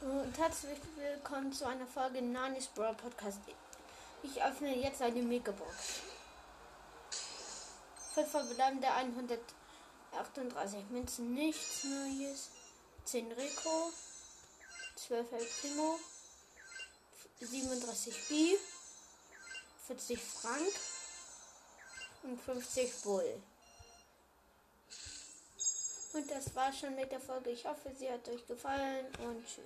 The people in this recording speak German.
Und herzlich willkommen zu einer Folge Nanis Brawl Podcast. Ich öffne jetzt eine Megabox. Fünf verbleibende 138 Münzen, nichts Neues. 10 Rico, 12 El Primo, 37 B, 40 Frank und 50 Bull. Und das war schon mit der Folge. Ich hoffe, sie hat euch gefallen und tschüss.